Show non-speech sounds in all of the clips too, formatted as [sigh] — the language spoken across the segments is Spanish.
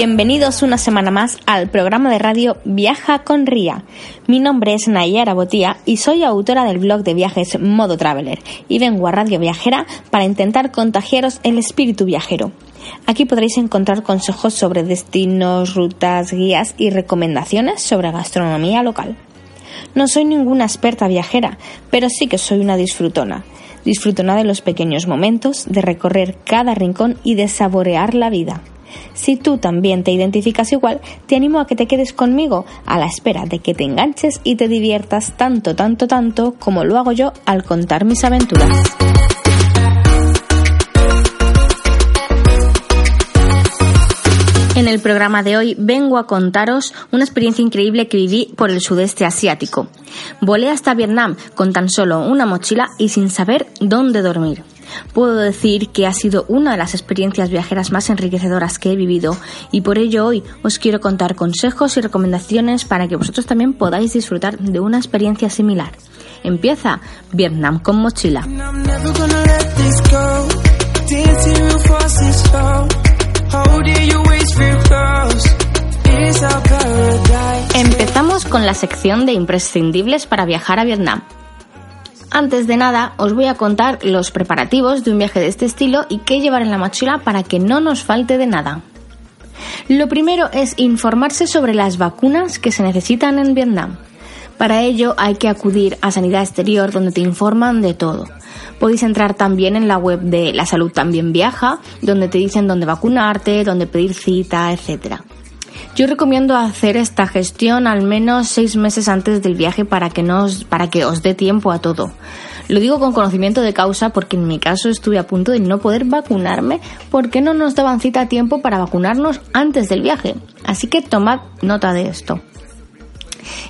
Bienvenidos una semana más al programa de radio Viaja con Ría. Mi nombre es Nayara Botía y soy autora del blog de viajes Modo Traveler y vengo a Radio Viajera para intentar contagiaros el espíritu viajero. Aquí podréis encontrar consejos sobre destinos, rutas, guías y recomendaciones sobre gastronomía local. No soy ninguna experta viajera, pero sí que soy una disfrutona Disfrutona de los pequeños momentos, de recorrer cada rincón y de saborear la vida. Si tú también te identificas igual, te animo a que te quedes conmigo a la espera de que te enganches y te diviertas tanto, tanto, tanto como lo hago yo al contar mis aventuras. En el programa de hoy vengo a contaros una experiencia increíble que viví por el sudeste asiático. Volé hasta Vietnam con tan solo una mochila y sin saber dónde dormir. Puedo decir que ha sido una de las experiencias viajeras más enriquecedoras que he vivido y por ello hoy os quiero contar consejos y recomendaciones para que vosotros también podáis disfrutar de una experiencia similar. Empieza Vietnam con mochila. Empezamos con la sección de imprescindibles para viajar a Vietnam. Antes de nada, os voy a contar los preparativos de un viaje de este estilo y qué llevar en la mochila para que no nos falte de nada. Lo primero es informarse sobre las vacunas que se necesitan en Vietnam. Para ello hay que acudir a Sanidad Exterior donde te informan de todo. Podéis entrar también en la web de La Salud También Viaja, donde te dicen dónde vacunarte, dónde pedir cita, etc. Yo recomiendo hacer esta gestión al menos seis meses antes del viaje para que, nos, para que os dé tiempo a todo. Lo digo con conocimiento de causa porque en mi caso estuve a punto de no poder vacunarme porque no nos daban cita a tiempo para vacunarnos antes del viaje. Así que tomad nota de esto.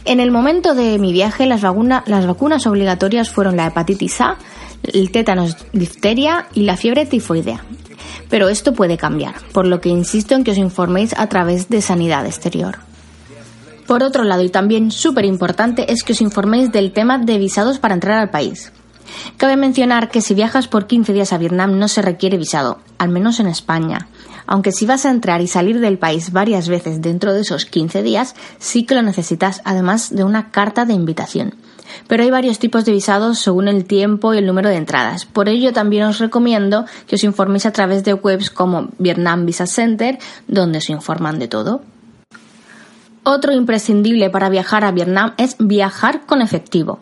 En el momento de mi viaje las vacunas obligatorias fueron la hepatitis A, el tétanos difteria y la fiebre tifoidea. Pero esto puede cambiar, por lo que insisto en que os informéis a través de Sanidad Exterior. Por otro lado, y también súper importante, es que os informéis del tema de visados para entrar al país. Cabe mencionar que si viajas por 15 días a Vietnam no se requiere visado, al menos en España. Aunque si vas a entrar y salir del país varias veces dentro de esos 15 días, sí que lo necesitas, además de una carta de invitación pero hay varios tipos de visados según el tiempo y el número de entradas. Por ello también os recomiendo que os informéis a través de webs como Vietnam Visa Center, donde os informan de todo. Otro imprescindible para viajar a Vietnam es viajar con efectivo.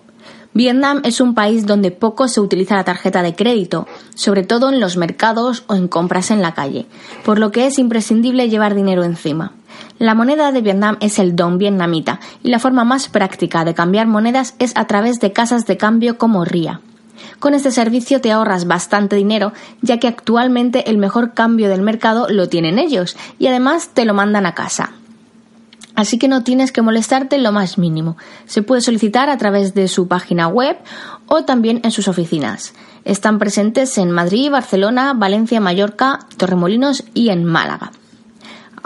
Vietnam es un país donde poco se utiliza la tarjeta de crédito, sobre todo en los mercados o en compras en la calle, por lo que es imprescindible llevar dinero encima. La moneda de Vietnam es el dong vietnamita y la forma más práctica de cambiar monedas es a través de casas de cambio como RIA. Con este servicio te ahorras bastante dinero, ya que actualmente el mejor cambio del mercado lo tienen ellos y además te lo mandan a casa. Así que no tienes que molestarte lo más mínimo. Se puede solicitar a través de su página web o también en sus oficinas. Están presentes en Madrid, Barcelona, Valencia, Mallorca, Torremolinos y en Málaga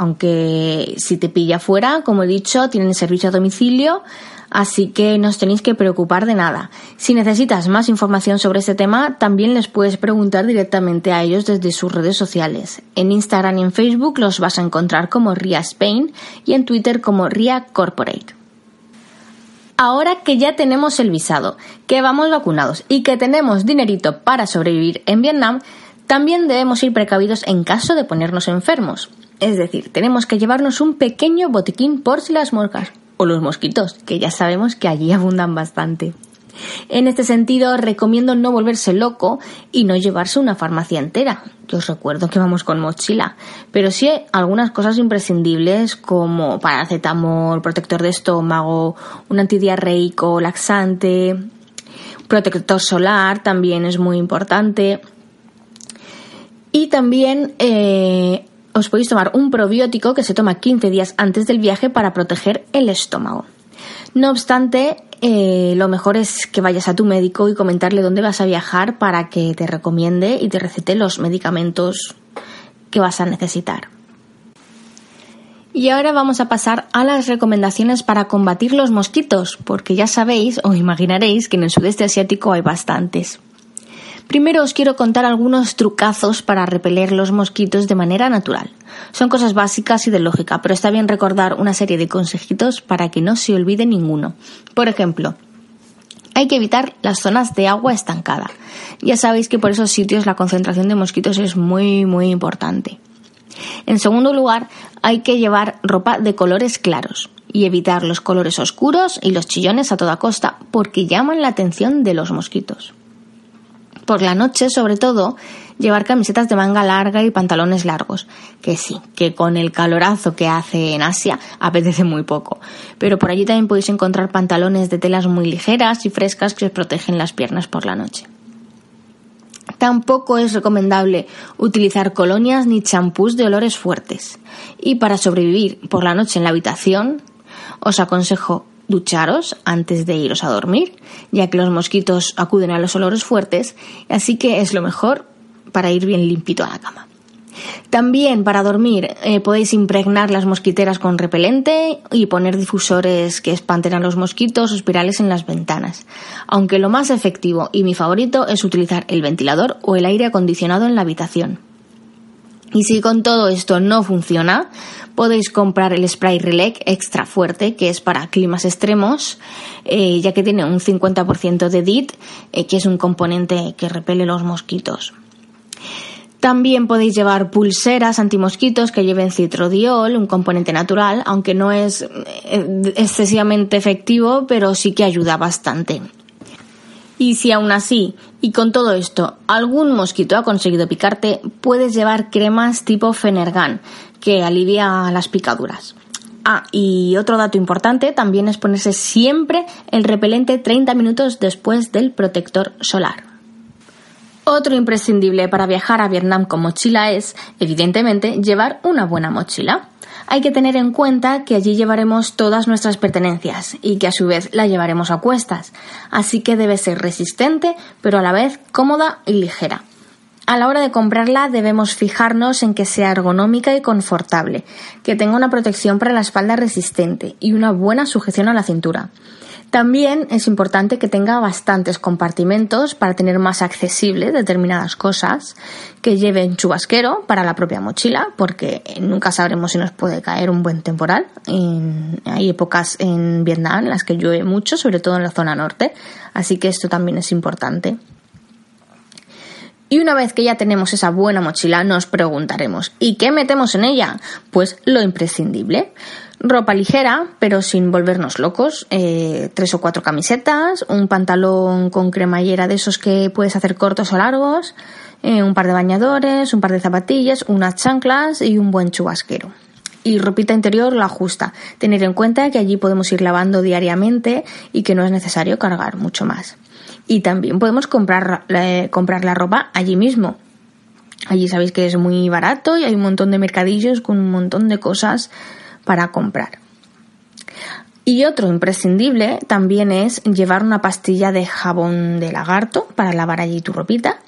aunque si te pilla fuera, como he dicho, tienen servicio a domicilio, así que no os tenéis que preocupar de nada. Si necesitas más información sobre este tema, también les puedes preguntar directamente a ellos desde sus redes sociales. En Instagram y en Facebook los vas a encontrar como RIA Spain y en Twitter como RIA Corporate. Ahora que ya tenemos el visado, que vamos vacunados y que tenemos dinerito para sobrevivir en Vietnam, también debemos ir precavidos en caso de ponernos enfermos. Es decir, tenemos que llevarnos un pequeño botiquín por si las moscas o los mosquitos, que ya sabemos que allí abundan bastante. En este sentido, recomiendo no volverse loco y no llevarse una farmacia entera. Yo os recuerdo que vamos con mochila, pero sí algunas cosas imprescindibles como paracetamol, protector de estómago, un antidiarreico, laxante, protector solar también es muy importante. Y también eh, os podéis tomar un probiótico que se toma 15 días antes del viaje para proteger el estómago. No obstante, eh, lo mejor es que vayas a tu médico y comentarle dónde vas a viajar para que te recomiende y te recete los medicamentos que vas a necesitar. Y ahora vamos a pasar a las recomendaciones para combatir los mosquitos, porque ya sabéis o imaginaréis que en el sudeste asiático hay bastantes. Primero os quiero contar algunos trucazos para repeler los mosquitos de manera natural. Son cosas básicas y de lógica, pero está bien recordar una serie de consejitos para que no se olvide ninguno. Por ejemplo, hay que evitar las zonas de agua estancada. Ya sabéis que por esos sitios la concentración de mosquitos es muy muy importante. En segundo lugar, hay que llevar ropa de colores claros y evitar los colores oscuros y los chillones a toda costa porque llaman la atención de los mosquitos por la noche, sobre todo, llevar camisetas de manga larga y pantalones largos. Que sí, que con el calorazo que hace en Asia apetece muy poco. Pero por allí también podéis encontrar pantalones de telas muy ligeras y frescas que os protegen las piernas por la noche. Tampoco es recomendable utilizar colonias ni champús de olores fuertes. Y para sobrevivir por la noche en la habitación, os aconsejo ducharos antes de iros a dormir, ya que los mosquitos acuden a los olores fuertes, así que es lo mejor para ir bien limpito a la cama. También para dormir eh, podéis impregnar las mosquiteras con repelente y poner difusores que espanten a los mosquitos o espirales en las ventanas. Aunque lo más efectivo y mi favorito es utilizar el ventilador o el aire acondicionado en la habitación. Y si con todo esto no funciona, podéis comprar el spray Relec extra fuerte, que es para climas extremos, eh, ya que tiene un 50% de DIT, eh, que es un componente que repele los mosquitos. También podéis llevar pulseras antimosquitos que lleven citrodiol, un componente natural, aunque no es eh, excesivamente efectivo, pero sí que ayuda bastante. Y si aún así, y con todo esto, algún mosquito ha conseguido picarte, puedes llevar cremas tipo Fenergan, que alivia las picaduras. Ah, y otro dato importante también es ponerse siempre el repelente 30 minutos después del protector solar. Otro imprescindible para viajar a Vietnam con mochila es, evidentemente, llevar una buena mochila hay que tener en cuenta que allí llevaremos todas nuestras pertenencias y que a su vez la llevaremos a cuestas, así que debe ser resistente, pero a la vez cómoda y ligera. A la hora de comprarla debemos fijarnos en que sea ergonómica y confortable, que tenga una protección para la espalda resistente y una buena sujeción a la cintura. También es importante que tenga bastantes compartimentos para tener más accesible determinadas cosas, que lleven chubasquero para la propia mochila, porque nunca sabremos si nos puede caer un buen temporal. hay épocas en Vietnam en las que llueve mucho, sobre todo en la zona norte, así que esto también es importante. Y una vez que ya tenemos esa buena mochila, nos preguntaremos, ¿y qué metemos en ella? Pues lo imprescindible. Ropa ligera, pero sin volvernos locos. Eh, tres o cuatro camisetas, un pantalón con cremallera de esos que puedes hacer cortos o largos, eh, un par de bañadores, un par de zapatillas, unas chanclas y un buen chubasquero. Y ropita interior la justa. Tener en cuenta que allí podemos ir lavando diariamente y que no es necesario cargar mucho más. Y también podemos comprar, comprar la ropa allí mismo. Allí sabéis que es muy barato y hay un montón de mercadillos con un montón de cosas para comprar. Y otro imprescindible también es llevar una pastilla de jabón de lagarto para lavar allí tu ropita.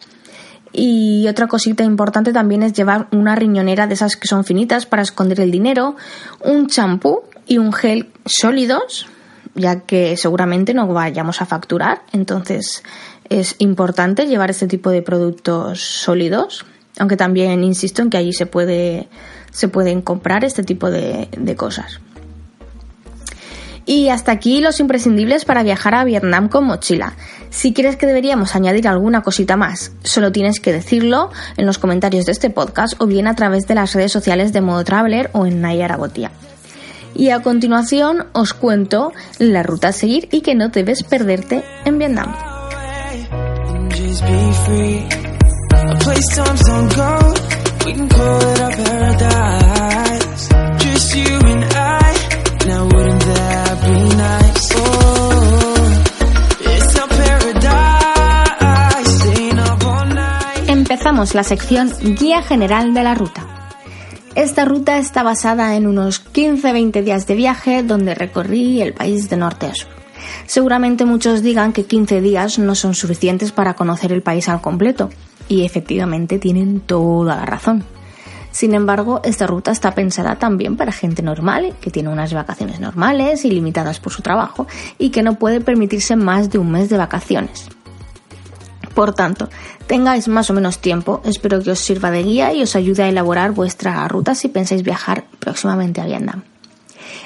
Y otra cosita importante también es llevar una riñonera de esas que son finitas para esconder el dinero, un champú y un gel sólidos ya que seguramente no vayamos a facturar. Entonces es importante llevar este tipo de productos sólidos, aunque también insisto en que allí se, puede, se pueden comprar este tipo de, de cosas. Y hasta aquí los imprescindibles para viajar a Vietnam con mochila. Si quieres que deberíamos añadir alguna cosita más, solo tienes que decirlo en los comentarios de este podcast o bien a través de las redes sociales de Modo Traveler o en Nayara Botia y a continuación os cuento la ruta a seguir y que no debes perderte en Vietnam. Empezamos la sección Guía General de la Ruta. Esta ruta está basada en unos 15-20 días de viaje donde recorrí el país de norte a sur. Seguramente muchos digan que 15 días no son suficientes para conocer el país al completo, y efectivamente tienen toda la razón. Sin embargo, esta ruta está pensada también para gente normal, que tiene unas vacaciones normales y limitadas por su trabajo, y que no puede permitirse más de un mes de vacaciones. Por tanto, tengáis más o menos tiempo, espero que os sirva de guía y os ayude a elaborar vuestra ruta si pensáis viajar próximamente a Vietnam.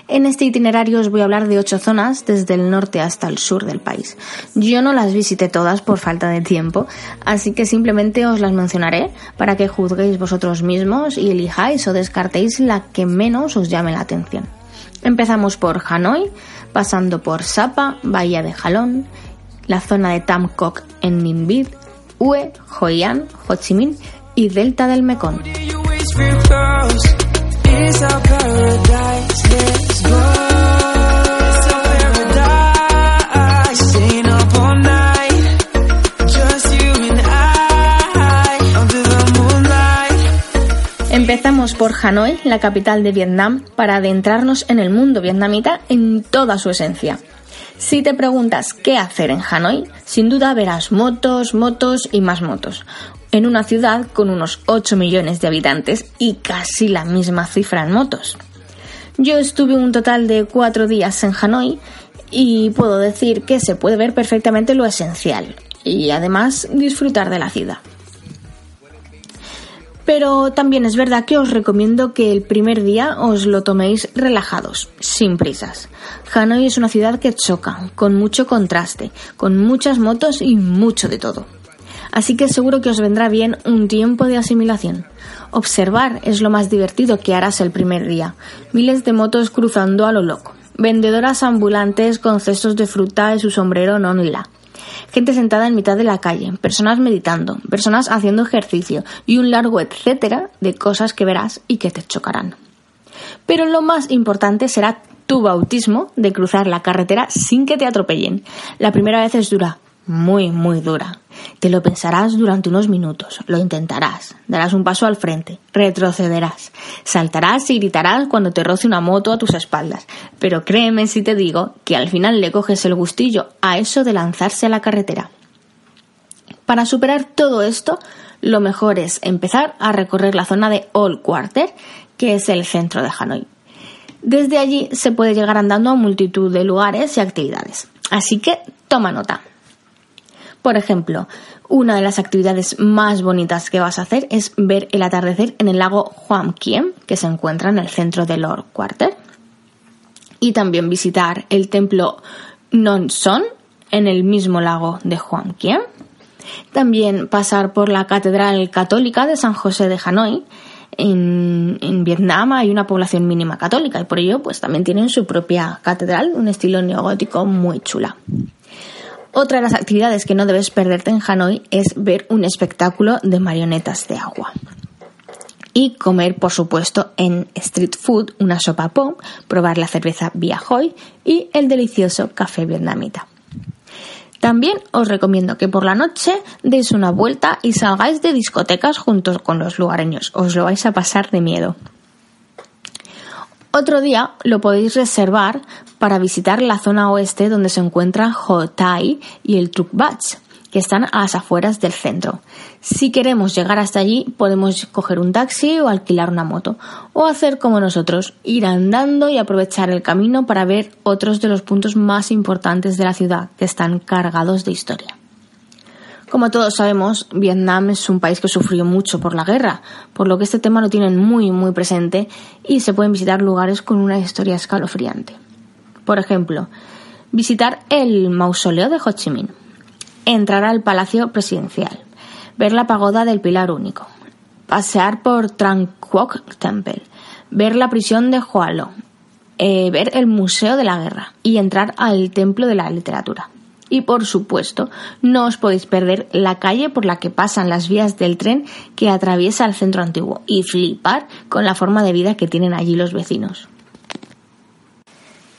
En este itinerario os voy a hablar de ocho zonas desde el norte hasta el sur del país. Yo no las visité todas por falta de tiempo, así que simplemente os las mencionaré para que juzguéis vosotros mismos y elijáis o descartéis la que menos os llame la atención. Empezamos por Hanoi, pasando por Sapa, Bahía de Jalón, la zona de Tam Coc en Ninh Binh, Hue, Hoi An, Ho Chi Minh y Delta del Mekong. Empezamos por Hanoi, la capital de Vietnam, para adentrarnos en el mundo vietnamita en toda su esencia. Si te preguntas qué hacer en Hanoi, sin duda verás motos, motos y más motos en una ciudad con unos 8 millones de habitantes y casi la misma cifra en motos. Yo estuve un total de 4 días en Hanoi y puedo decir que se puede ver perfectamente lo esencial y además disfrutar de la ciudad. Pero también es verdad que os recomiendo que el primer día os lo toméis relajados, sin prisas. Hanoi es una ciudad que choca, con mucho contraste, con muchas motos y mucho de todo así que seguro que os vendrá bien un tiempo de asimilación. Observar es lo más divertido que harás el primer día. Miles de motos cruzando a lo loco. Vendedoras ambulantes con cestos de fruta y su sombrero non la. Gente sentada en mitad de la calle, personas meditando, personas haciendo ejercicio y un largo etcétera de cosas que verás y que te chocarán. Pero lo más importante será tu bautismo de cruzar la carretera sin que te atropellen. La primera vez es dura, muy, muy dura. Te lo pensarás durante unos minutos, lo intentarás, darás un paso al frente, retrocederás, saltarás y gritarás cuando te roce una moto a tus espaldas, pero créeme si te digo que al final le coges el gustillo a eso de lanzarse a la carretera. Para superar todo esto, lo mejor es empezar a recorrer la zona de Old Quarter, que es el centro de Hanoi. Desde allí se puede llegar andando a multitud de lugares y actividades. Así que toma nota. Por ejemplo, una de las actividades más bonitas que vas a hacer es ver el atardecer en el lago Huam Kiem, que se encuentra en el centro de Lord Quarter. Y también visitar el templo Non Son en el mismo lago de Huam Kiem. También pasar por la Catedral Católica de San José de Hanoi. En, en, Vietnam hay una población mínima católica y por ello pues también tienen su propia catedral, un estilo neogótico muy chula. Otra de las actividades que no debes perderte en Hanoi es ver un espectáculo de marionetas de agua. Y comer, por supuesto, en street food una sopa pom, probar la cerveza Via Hoi y el delicioso café vietnamita. También os recomiendo que por la noche deis una vuelta y salgáis de discotecas juntos con los lugareños. Os lo vais a pasar de miedo. Otro día lo podéis reservar para visitar la zona oeste donde se encuentran Ho Tai y el Truc Bach, que están a las afueras del centro. Si queremos llegar hasta allí, podemos coger un taxi o alquilar una moto, o hacer como nosotros, ir andando y aprovechar el camino para ver otros de los puntos más importantes de la ciudad que están cargados de historia. Como todos sabemos, Vietnam es un país que sufrió mucho por la guerra, por lo que este tema lo tienen muy muy presente y se pueden visitar lugares con una historia escalofriante. Por ejemplo, visitar el mausoleo de Ho Chi Minh, entrar al Palacio Presidencial, ver la pagoda del Pilar Único, pasear por Trang Quoc Temple, ver la prisión de Hoa Lo, eh, ver el Museo de la Guerra y entrar al Templo de la Literatura. Y por supuesto, no os podéis perder la calle por la que pasan las vías del tren que atraviesa el centro antiguo y flipar con la forma de vida que tienen allí los vecinos.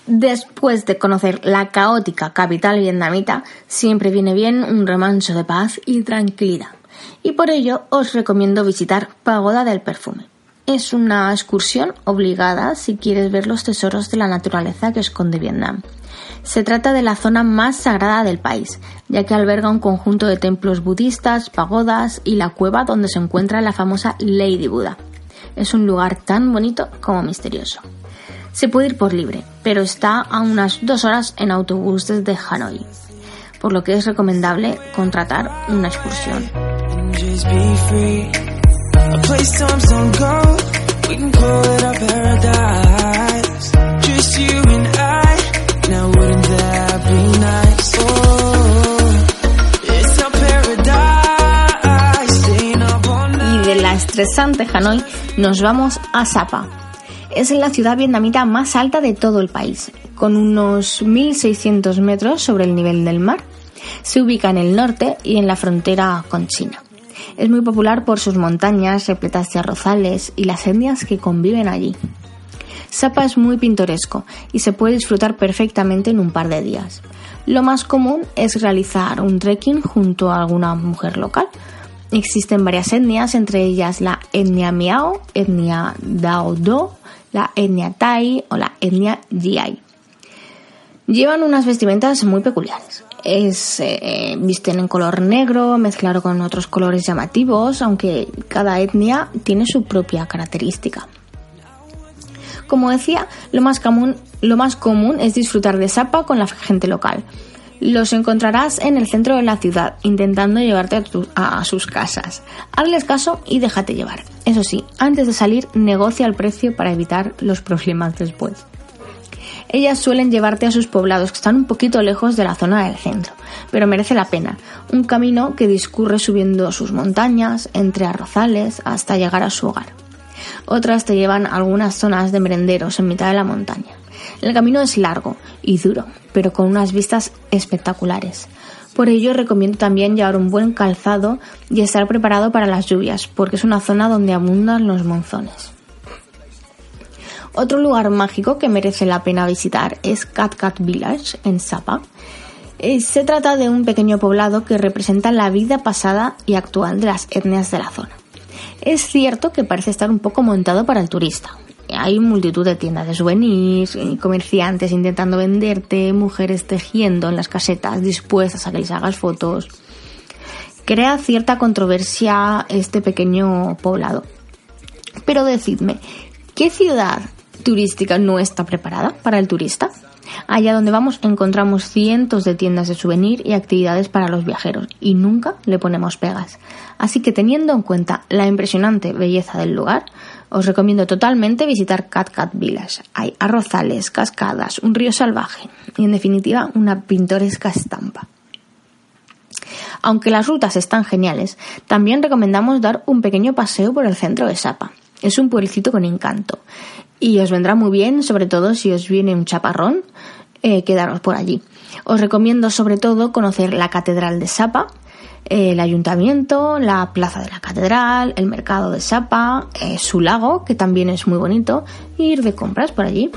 Después de conocer la caótica capital vietnamita, siempre viene bien un remanso de paz y tranquilidad. Y por ello os recomiendo visitar Pagoda del Perfume. Es una excursión obligada si quieres ver los tesoros de la naturaleza que esconde Vietnam. Se trata de la zona más sagrada del país, ya que alberga un conjunto de templos budistas, pagodas y la cueva donde se encuentra la famosa Lady Buda. Es un lugar tan bonito como misterioso. Se puede ir por libre, pero está a unas dos horas en autobús desde Hanoi. por lo que es recomendable contratar una excursión. Y de la estresante Hanoi nos vamos a Sapa. Es la ciudad vietnamita más alta de todo el país, con unos 1.600 metros sobre el nivel del mar. Se ubica en el norte y en la frontera con China. Es muy popular por sus montañas repletas de arrozales y las etnias que conviven allí. Sapa es muy pintoresco y se puede disfrutar perfectamente en un par de días. Lo más común es realizar un trekking junto a alguna mujer local. Existen varias etnias, entre ellas la etnia Miao, etnia Dao Do, la etnia Tai o la etnia Jiai. Llevan unas vestimentas muy peculiares. Es, eh, visten en color negro, mezclado con otros colores llamativos, aunque cada etnia tiene su propia característica. Como decía, lo más común, es disfrutar de sapa con la gente local. Los encontrarás en el centro de la ciudad, intentando llevarte a, a, sus casas. Hazles caso y déjate llevar. Eso sí, antes de salir, negocia el precio para evitar los problemas después ellas suelen llevarte a sus poblados que están un poquito lejos de la zona del centro, pero merece la pena. Un camino que discurre subiendo sus montañas, entre arrozales, hasta llegar a su hogar. Otras te llevan a algunas zonas de merenderos en mitad de la montaña. El camino es largo y duro, pero con unas vistas espectaculares. Por ello recomiendo también llevar un buen calzado y estar preparado para las lluvias, porque es una zona donde abundan los monzones. Otro lugar mágico que merece la pena visitar es Cat Cat Village en Sapa. Eh, se trata de un pequeño poblado que representa la vida pasada y actual de las etnias de la zona. Es cierto que parece estar un poco montado para el turista. Hay multitud de tiendas de souvenirs, comerciantes intentando venderte, mujeres tejiendo en las casetas dispuestas a que les hagas fotos. Crea cierta controversia este pequeño poblado. Pero decidme, ¿qué ciudad turística no está preparada para el turista. Allá donde vamos encontramos cientos de tiendas de souvenir y actividades para los viajeros y nunca le ponemos pegas. Así que teniendo en cuenta la impresionante belleza del lugar, os recomiendo totalmente visitar Cat Cat Village. Hay arrozales, cascadas, un río salvaje y en definitiva una pintoresca estampa. Aunque las rutas están geniales, también recomendamos dar un pequeño paseo por el centro de Sapa. Es un pueblecito con encanto y os vendrá muy bien, sobre todo si os viene un chaparrón, eh, quedaros por allí. Os recomiendo sobre todo conocer la Catedral de Sapa, eh, el ayuntamiento, la plaza de la catedral, el mercado de Sapa, eh, su lago, que también es muy bonito, e ir de compras por allí.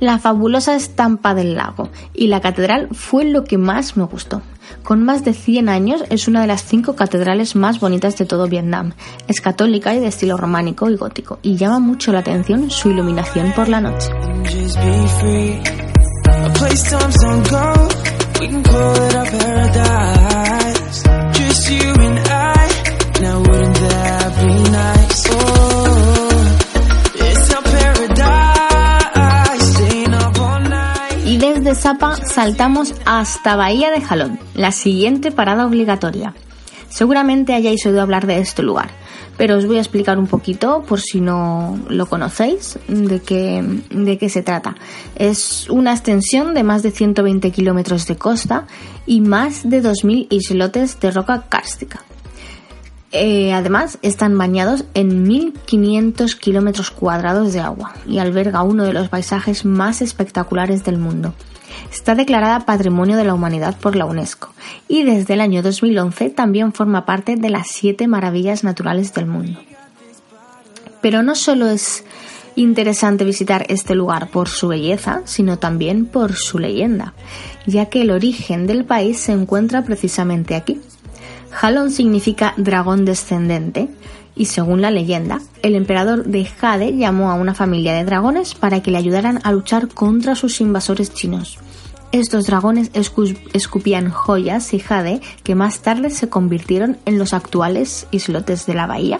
La fabulosa estampa del lago y la catedral fue lo que más me gustó. Con más de 100 años es una de las cinco catedrales más bonitas de todo Vietnam. Es católica y de estilo románico y gótico y llama mucho la atención su iluminación por la noche. De Sapa saltamos hasta Bahía de Jalón, la siguiente parada obligatoria. Seguramente hayáis oído hablar de este lugar, pero os voy a explicar un poquito, por si no lo conocéis, de qué, de qué se trata. Es una extensión de más de 120 kilómetros de costa y más de 2.000 islotes de roca cárstica. Eh, además, están bañados en 1.500 kilómetros cuadrados de agua y alberga uno de los paisajes más espectaculares del mundo. Está declarada Patrimonio de la Humanidad por la UNESCO y desde el año 2011 también forma parte de las siete maravillas naturales del mundo. Pero no solo es interesante visitar este lugar por su belleza, sino también por su leyenda, ya que el origen del país se encuentra precisamente aquí. Jalón significa dragón descendente y según la leyenda, el emperador de Jade llamó a una familia de dragones para que le ayudaran a luchar contra sus invasores chinos. Estos dragones escupían joyas y jade que más tarde se convirtieron en los actuales islotes de la bahía,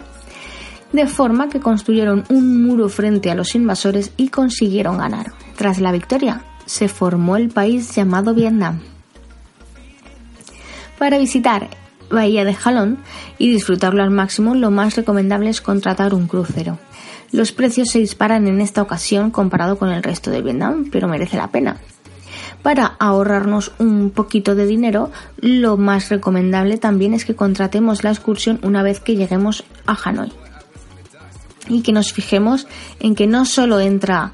de forma que construyeron un muro frente a los invasores y consiguieron ganar. Tras la victoria, se formó el país llamado Vietnam. Para visitar Bahía de Jalón y disfrutarlo al máximo, lo más recomendable es contratar un crucero. Los precios se disparan en esta ocasión comparado con el resto de Vietnam, pero merece la pena. Para ahorrarnos un poquito de dinero, lo más recomendable también es que contratemos la excursión una vez que lleguemos a Hanoi. Y que nos fijemos en que no solo entra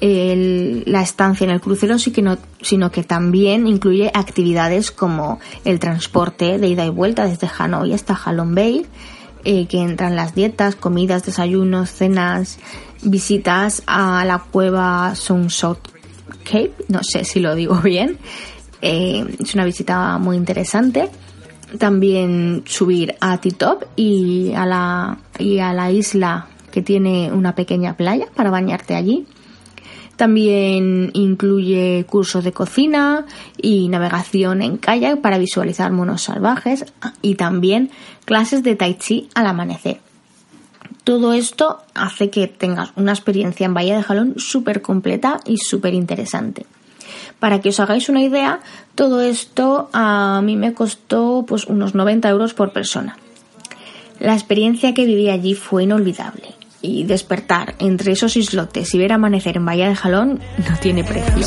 la estancia en el crucero, sino que también incluye actividades como el transporte de ida y vuelta desde Hanoi hasta Halong Bay, eh, que entran las dietas, comidas, desayunos, cenas, visitas a la cueva Sunshot Cape, no sé si lo digo [laughs] bien, eh, es una visita muy interesante. También subir a Titop y a la, y a la isla que tiene una pequeña playa para bañarte allí. También incluye cursos de cocina y navegación en kayak para visualizar monos salvajes y también clases de tai chi al amanecer. Todo esto hace que tengas una experiencia en Bahía de Jalón súper completa y súper interesante. Para que os hagáis una idea, todo esto a mí me costó pues unos 90 euros por persona. La experiencia que viví allí fue inolvidable y despertar entre esos islotes y ver amanecer en Bahía de Jalón no tiene precio.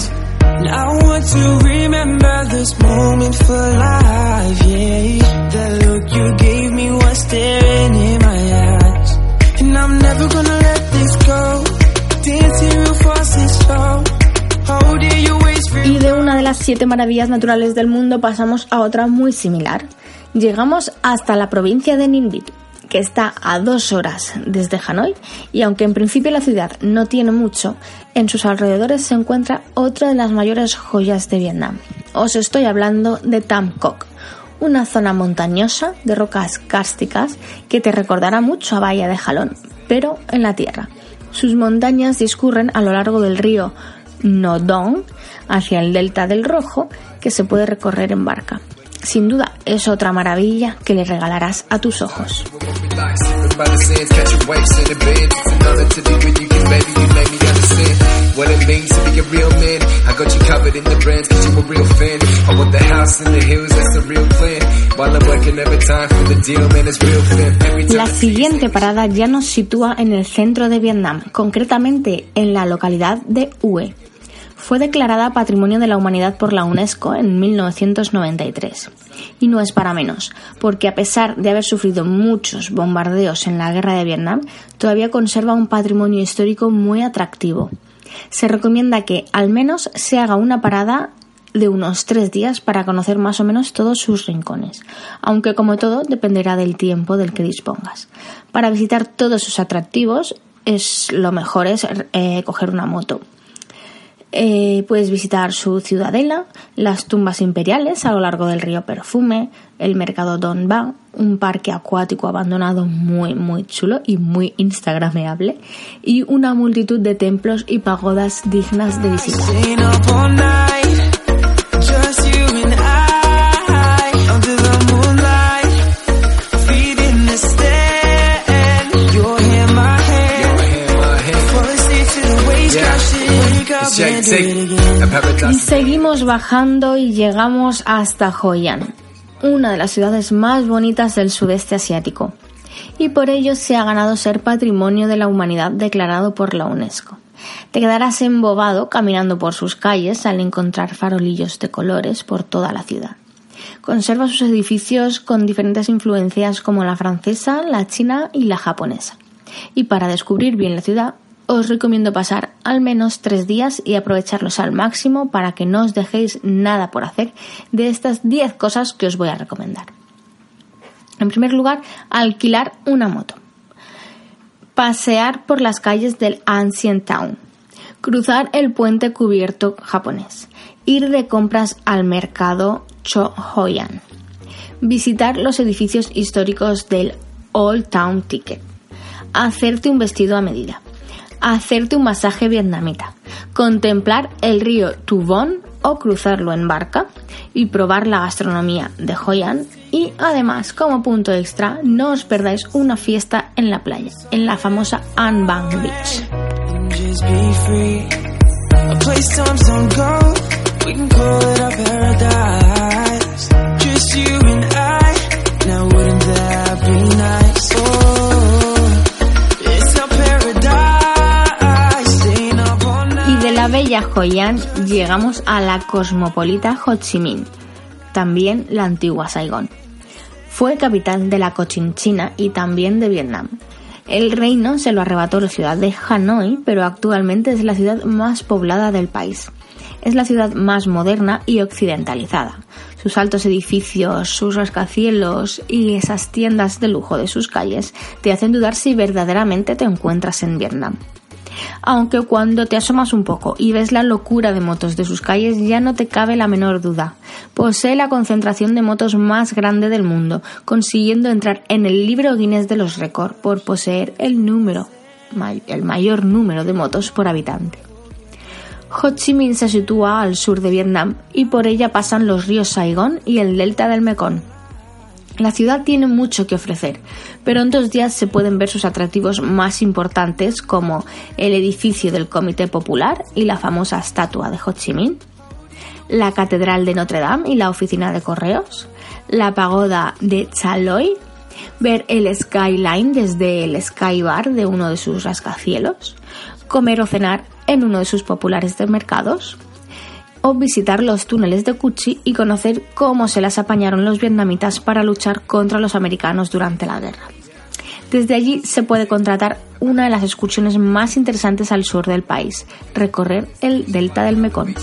Y de una de las siete maravillas naturales del mundo pasamos a otra muy similar. Llegamos hasta la provincia de Ninh que está a dos horas desde Hanoi y aunque en principio la ciudad no tiene mucho, en sus alrededores se encuentra otra de las mayores joyas de Vietnam. Os estoy hablando de Tam Coc, una zona montañosa de rocas cársticas que te recordará mucho a Bahía de Jalón, pero en la tierra. Sus montañas discurren a lo largo del río Nodong hacia el delta del Rojo que se puede recorrer en barca. Sin duda es otra maravilla que le regalarás a tus ojos. La siguiente parada ya nos sitúa en el centro de Vietnam, concretamente en la localidad de Hue. Fue declarada Patrimonio de la Humanidad por la UNESCO en 1993. Y no es para menos, porque a pesar de haber sufrido muchos bombardeos en la guerra de Vietnam, todavía conserva un patrimonio histórico muy atractivo. Se recomienda que al menos se haga una parada de unos tres días para conocer más o menos todos sus rincones, aunque como todo dependerá del tiempo del que dispongas. Para visitar todos sus atractivos es lo mejor es eh, coger una moto, eh, puedes visitar su ciudadela, las tumbas imperiales a lo largo del río Perfume, el mercado Don Ba, un parque acuático abandonado muy muy chulo y muy instagrameable y una multitud de templos y pagodas dignas de visitar. Y seguimos bajando y llegamos hasta Hoi An, una de las ciudades más bonitas del sudeste asiático, y por ello se ha ganado ser Patrimonio de la Humanidad declarado por la UNESCO. Te quedarás embobado caminando por sus calles al encontrar farolillos de colores por toda la ciudad. Conserva sus edificios con diferentes influencias como la francesa, la china y la japonesa. Y para descubrir bien la ciudad, os recomiendo pasar al menos tres días y aprovecharlos al máximo para que no os dejéis nada por hacer de estas 10 cosas que os voy a recomendar. En primer lugar, alquilar una moto. Pasear por las calles del Ancient Town. Cruzar el puente cubierto japonés. Ir de compras al mercado Chohoyan. Visitar los edificios históricos del Old Town Ticket. Hacerte un vestido a medida hacerte un masaje vietnamita, contemplar el río Tubón o cruzarlo en barca y probar la gastronomía de Hoi An y además como punto extra no os perdáis una fiesta en la playa, en la famosa An Bang Beach. La bella llegamos a la cosmopolita Ho Chi Minh, también la antigua Saigón. Fue capital de la Cochinchina y también de Vietnam. El reino se lo arrebató la ciudad de Hanoi, pero actualmente es la ciudad más poblada del país. Es la ciudad más moderna y occidentalizada. Sus altos edificios, sus rascacielos y esas tiendas de lujo de sus calles te hacen dudar si verdaderamente te encuentras en Vietnam aunque cuando te asomas un poco y ves la locura de motos de sus calles ya no te cabe la menor duda. Posee la concentración de motos más grande del mundo, consiguiendo entrar en el libro Guinness de los récords por poseer el número, el mayor número de motos por habitante. Ho Chi Minh se sitúa al sur de Vietnam y por ella pasan los ríos Saigón y el delta del Mekong. La ciudad tiene mucho que ofrecer, pero en dos días se pueden ver sus atractivos más importantes como el edificio del Comité Popular y la famosa estatua de Ho Chi Minh, la Catedral de Notre Dame y la oficina de correos, la pagoda de Chaloy, ver el skyline desde el Sky Bar de uno de sus rascacielos, comer o cenar en uno de sus populares mercados, o visitar los túneles de Cuchi y conocer cómo se las apañaron los vietnamitas para luchar contra los americanos durante la guerra. Desde allí se puede contratar una de las excursiones más interesantes al sur del país, recorrer el delta del Mekong.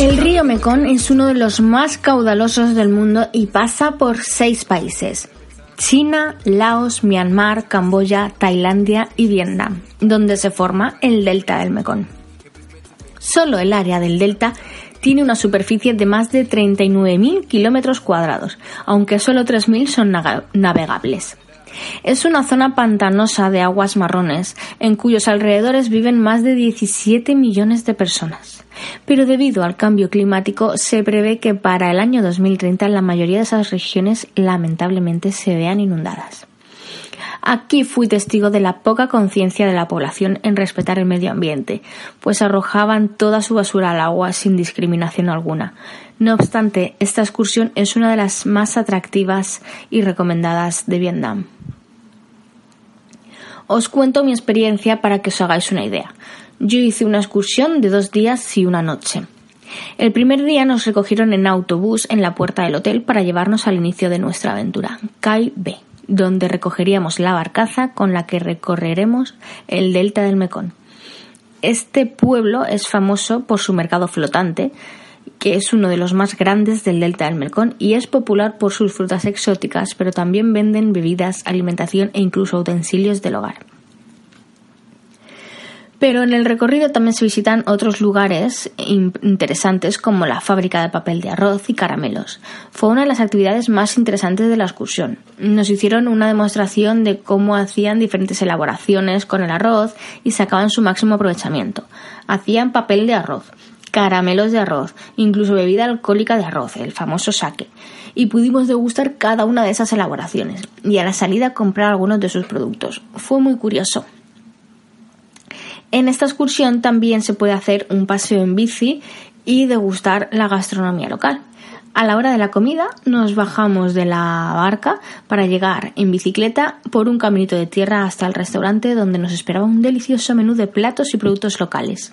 El río Mekong es uno de los más caudalosos del mundo y pasa por seis países. China, Laos, Myanmar, Camboya, Tailandia y Vietnam, donde se forma el delta del Mekong. Solo el área del delta tiene una superficie de más de 39.000 kilómetros cuadrados, aunque solo 3.000 son navegables. Es una zona pantanosa de aguas marrones, en cuyos alrededores viven más de 17 millones de personas. Pero debido al cambio climático, se prevé que para el año 2030 la mayoría de esas regiones lamentablemente se vean inundadas. Aquí fui testigo de la poca conciencia de la población en respetar el medio ambiente, pues arrojaban toda su basura al agua sin discriminación alguna. No obstante, esta excursión es una de las más atractivas y recomendadas de Vietnam. Os cuento mi experiencia para que os hagáis una idea. Yo hice una excursión de dos días y una noche. El primer día nos recogieron en autobús en la puerta del hotel para llevarnos al inicio de nuestra aventura, Kai B, donde recogeríamos la barcaza con la que recorreremos el delta del Mekong. Este pueblo es famoso por su mercado flotante, que es uno de los más grandes del delta del Mekong y es popular por sus frutas exóticas, pero también venden bebidas, alimentación e incluso utensilios del hogar. Pero en el recorrido también se visitan otros lugares interesantes como la fábrica de papel de arroz y caramelos. Fue una de las actividades más interesantes de la excursión. Nos hicieron una demostración de cómo hacían diferentes elaboraciones con el arroz y sacaban su máximo aprovechamiento. Hacían papel de arroz, caramelos de arroz, incluso bebida alcohólica de arroz, el famoso sake, y pudimos degustar cada una de esas elaboraciones y a la salida comprar algunos de sus productos. Fue muy curioso. En esta excursión también se puede hacer un paseo en bici y degustar la gastronomía local. A la hora de la comida nos bajamos de la barca para llegar en bicicleta por un caminito de tierra hasta el restaurante donde nos esperaba un delicioso menú de platos y productos locales.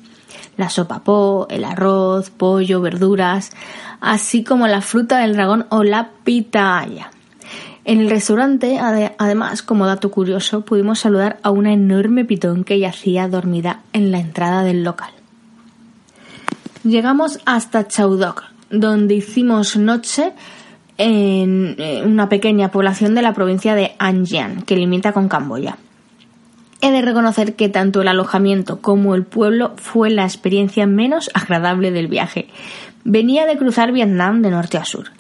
La sopa po, el arroz, pollo, verduras, así como la fruta del dragón o la pitaya. En el restaurante, además, como dato curioso, pudimos saludar a una enorme pitón que yacía dormida en la entrada del local. Llegamos hasta Chaudok, donde hicimos noche en una pequeña población de la provincia de An Giang, que limita con Camboya. He de reconocer que tanto el alojamiento como el pueblo fue la experiencia menos agradable del viaje. Venía de cruzar Vietnam de norte a sur,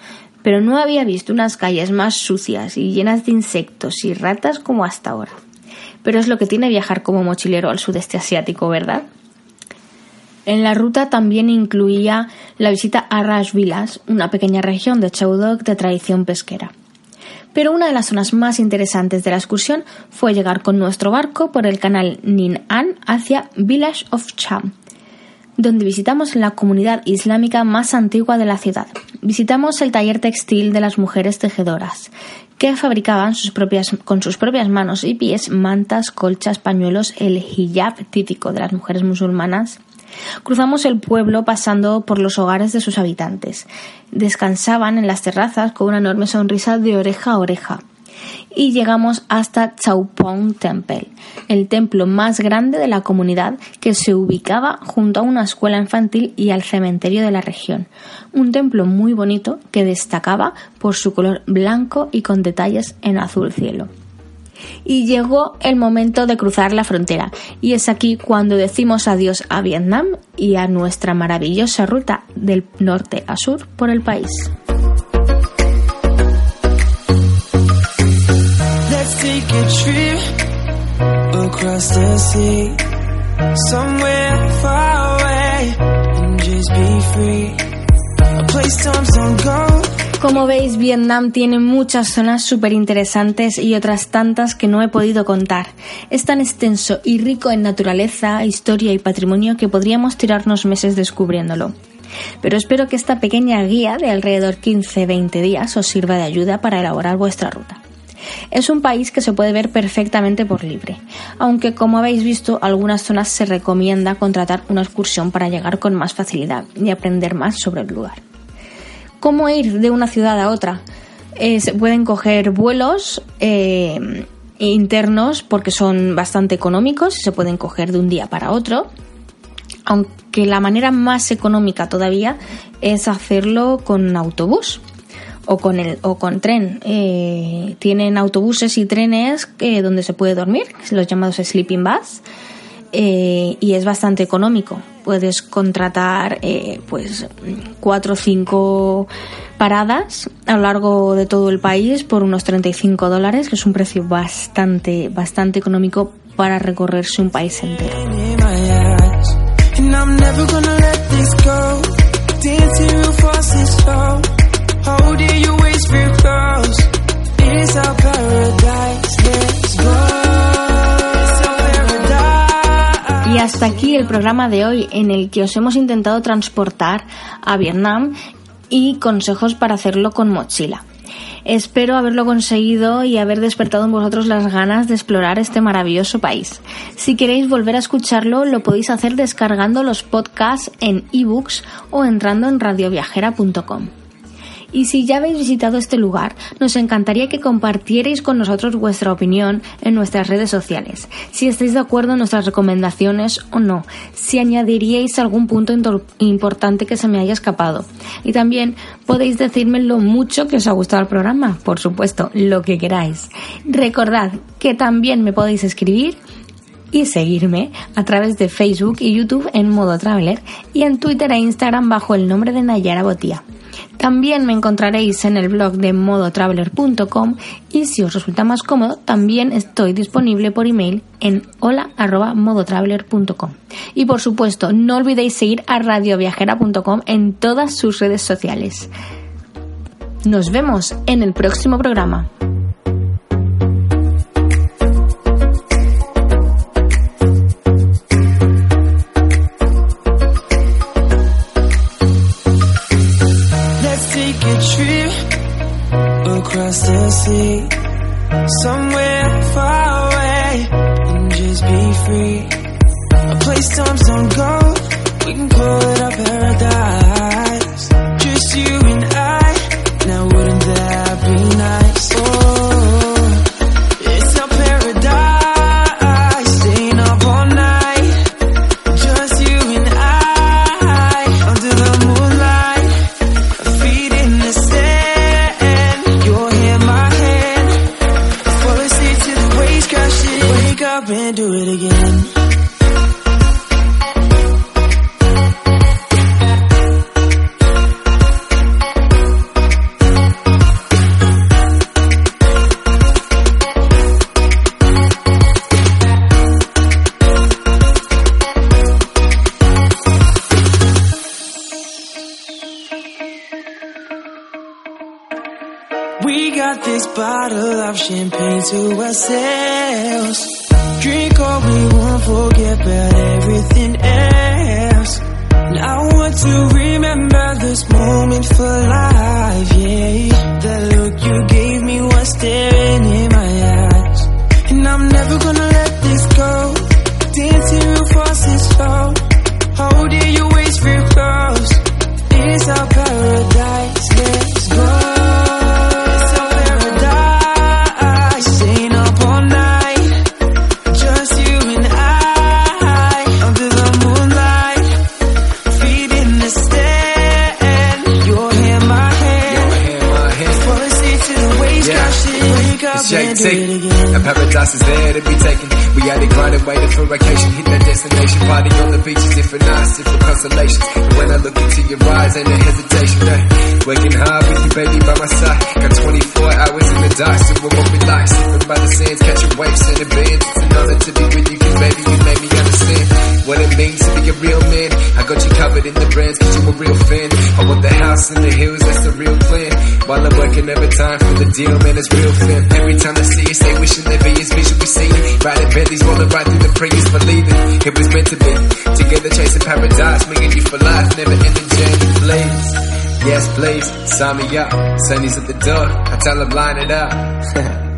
pero no había visto unas calles más sucias y llenas de insectos y ratas como hasta ahora. Pero es lo que tiene viajar como mochilero al sudeste asiático, ¿verdad? En la ruta también incluía la visita a Rash Vilas, una pequeña región de Chaudok de tradición pesquera. Pero una de las zonas más interesantes de la excursión fue llegar con nuestro barco por el canal Nin An hacia Village of Cham, donde visitamos la comunidad islámica más antigua de la ciudad. Visitamos el taller textil de las mujeres tejedoras, que fabricaban sus propias, con sus propias manos y pies mantas, colchas, pañuelos, el hijab típico de las mujeres musulmanas. Cruzamos el pueblo pasando por los hogares de sus habitantes. Descansaban en las terrazas con una enorme sonrisa de oreja a oreja y llegamos hasta Chaupong Temple, el templo más grande de la comunidad que se ubicaba junto a una escuela infantil y al cementerio de la región. Un templo muy bonito que destacaba por su color blanco y con detalles en azul cielo. Y llegó el momento de cruzar la frontera, y es aquí cuando decimos adiós a Vietnam y a nuestra maravillosa ruta del norte a sur por el país. Como veis, Vietnam tiene muchas zonas súper interesantes y otras tantas que no he podido contar. Es tan extenso y rico en naturaleza, historia y patrimonio que podríamos tirarnos meses descubriéndolo. Pero espero que esta pequeña guía de alrededor 15-20 días os sirva de ayuda para elaborar vuestra ruta. Es un país que se puede ver perfectamente por libre, aunque como habéis visto algunas zonas se recomienda contratar una excursión para llegar con más facilidad y aprender más sobre el lugar. ¿Cómo ir de una ciudad a otra? Se pueden coger vuelos eh, internos porque son bastante económicos y se pueden coger de un día para otro aunque la manera más económica todavía es hacerlo con autobús o con, el, o con tren. Eh, tienen autobuses y trenes eh, donde se puede dormir, los llamados sleeping bus, eh, y es bastante económico. Puedes contratar pues cuatro o cinco paradas a lo largo de todo el país por unos 35 dólares, que es un precio bastante, bastante económico para recorrerse un país entero. Hasta aquí el programa de hoy en el que os hemos intentado transportar a Vietnam y consejos para hacerlo con mochila. Espero haberlo conseguido y haber despertado en vosotros las ganas de explorar este maravilloso país. Si queréis volver a escucharlo, lo podéis hacer descargando los podcasts en ebooks o entrando en radioviajera.com. Y si ya habéis visitado este lugar, nos encantaría que compartierais con nosotros vuestra opinión en nuestras redes sociales, si estáis de acuerdo en nuestras recomendaciones o no, si añadiríais algún punto importante que se me haya escapado. Y también podéis decirme lo mucho que os ha gustado el programa, por supuesto, lo que queráis. Recordad que también me podéis escribir y seguirme a través de Facebook y YouTube en modo Traveler y en Twitter e Instagram bajo el nombre de Nayara Botía. También me encontraréis en el blog de modotraveler.com y si os resulta más cómodo, también estoy disponible por email en hola@modotraveler.com. Y por supuesto, no olvidéis seguir a radioviajera.com en todas sus redes sociales. Nos vemos en el próximo programa. Sea Somewhere far away And just be free. A place times don't go. We can call it our paradise up It's and do it JT. again. A paradise is there to be taken. We had it grinding, waiting for vacation. Hit that destination, party on the beach is different nights, different constellations. And when I look into your eyes, ain't no hesitation. Hey, working hard with you, baby, by my side. Got 24 hours in the dark, so what we like. Slipping by the sands, catching waves, sending bands. It's an honor to be with you, cause baby, you made me understand what it means to be a real man. I got you covered in the brands, cause you a real fan. I want the house in the hills, that's the real plan. While I'm working overtime for the deal, man, it's real fam. Every time I see you, say wishing there be his vision we see it. Riding Bentleys, rolling right through the prayers, believing it was meant to be. Together chasing paradise, and you for life, never ending journey, please. Yes, please, sign me up. Sunny's at the door, I tell him line it up. [laughs]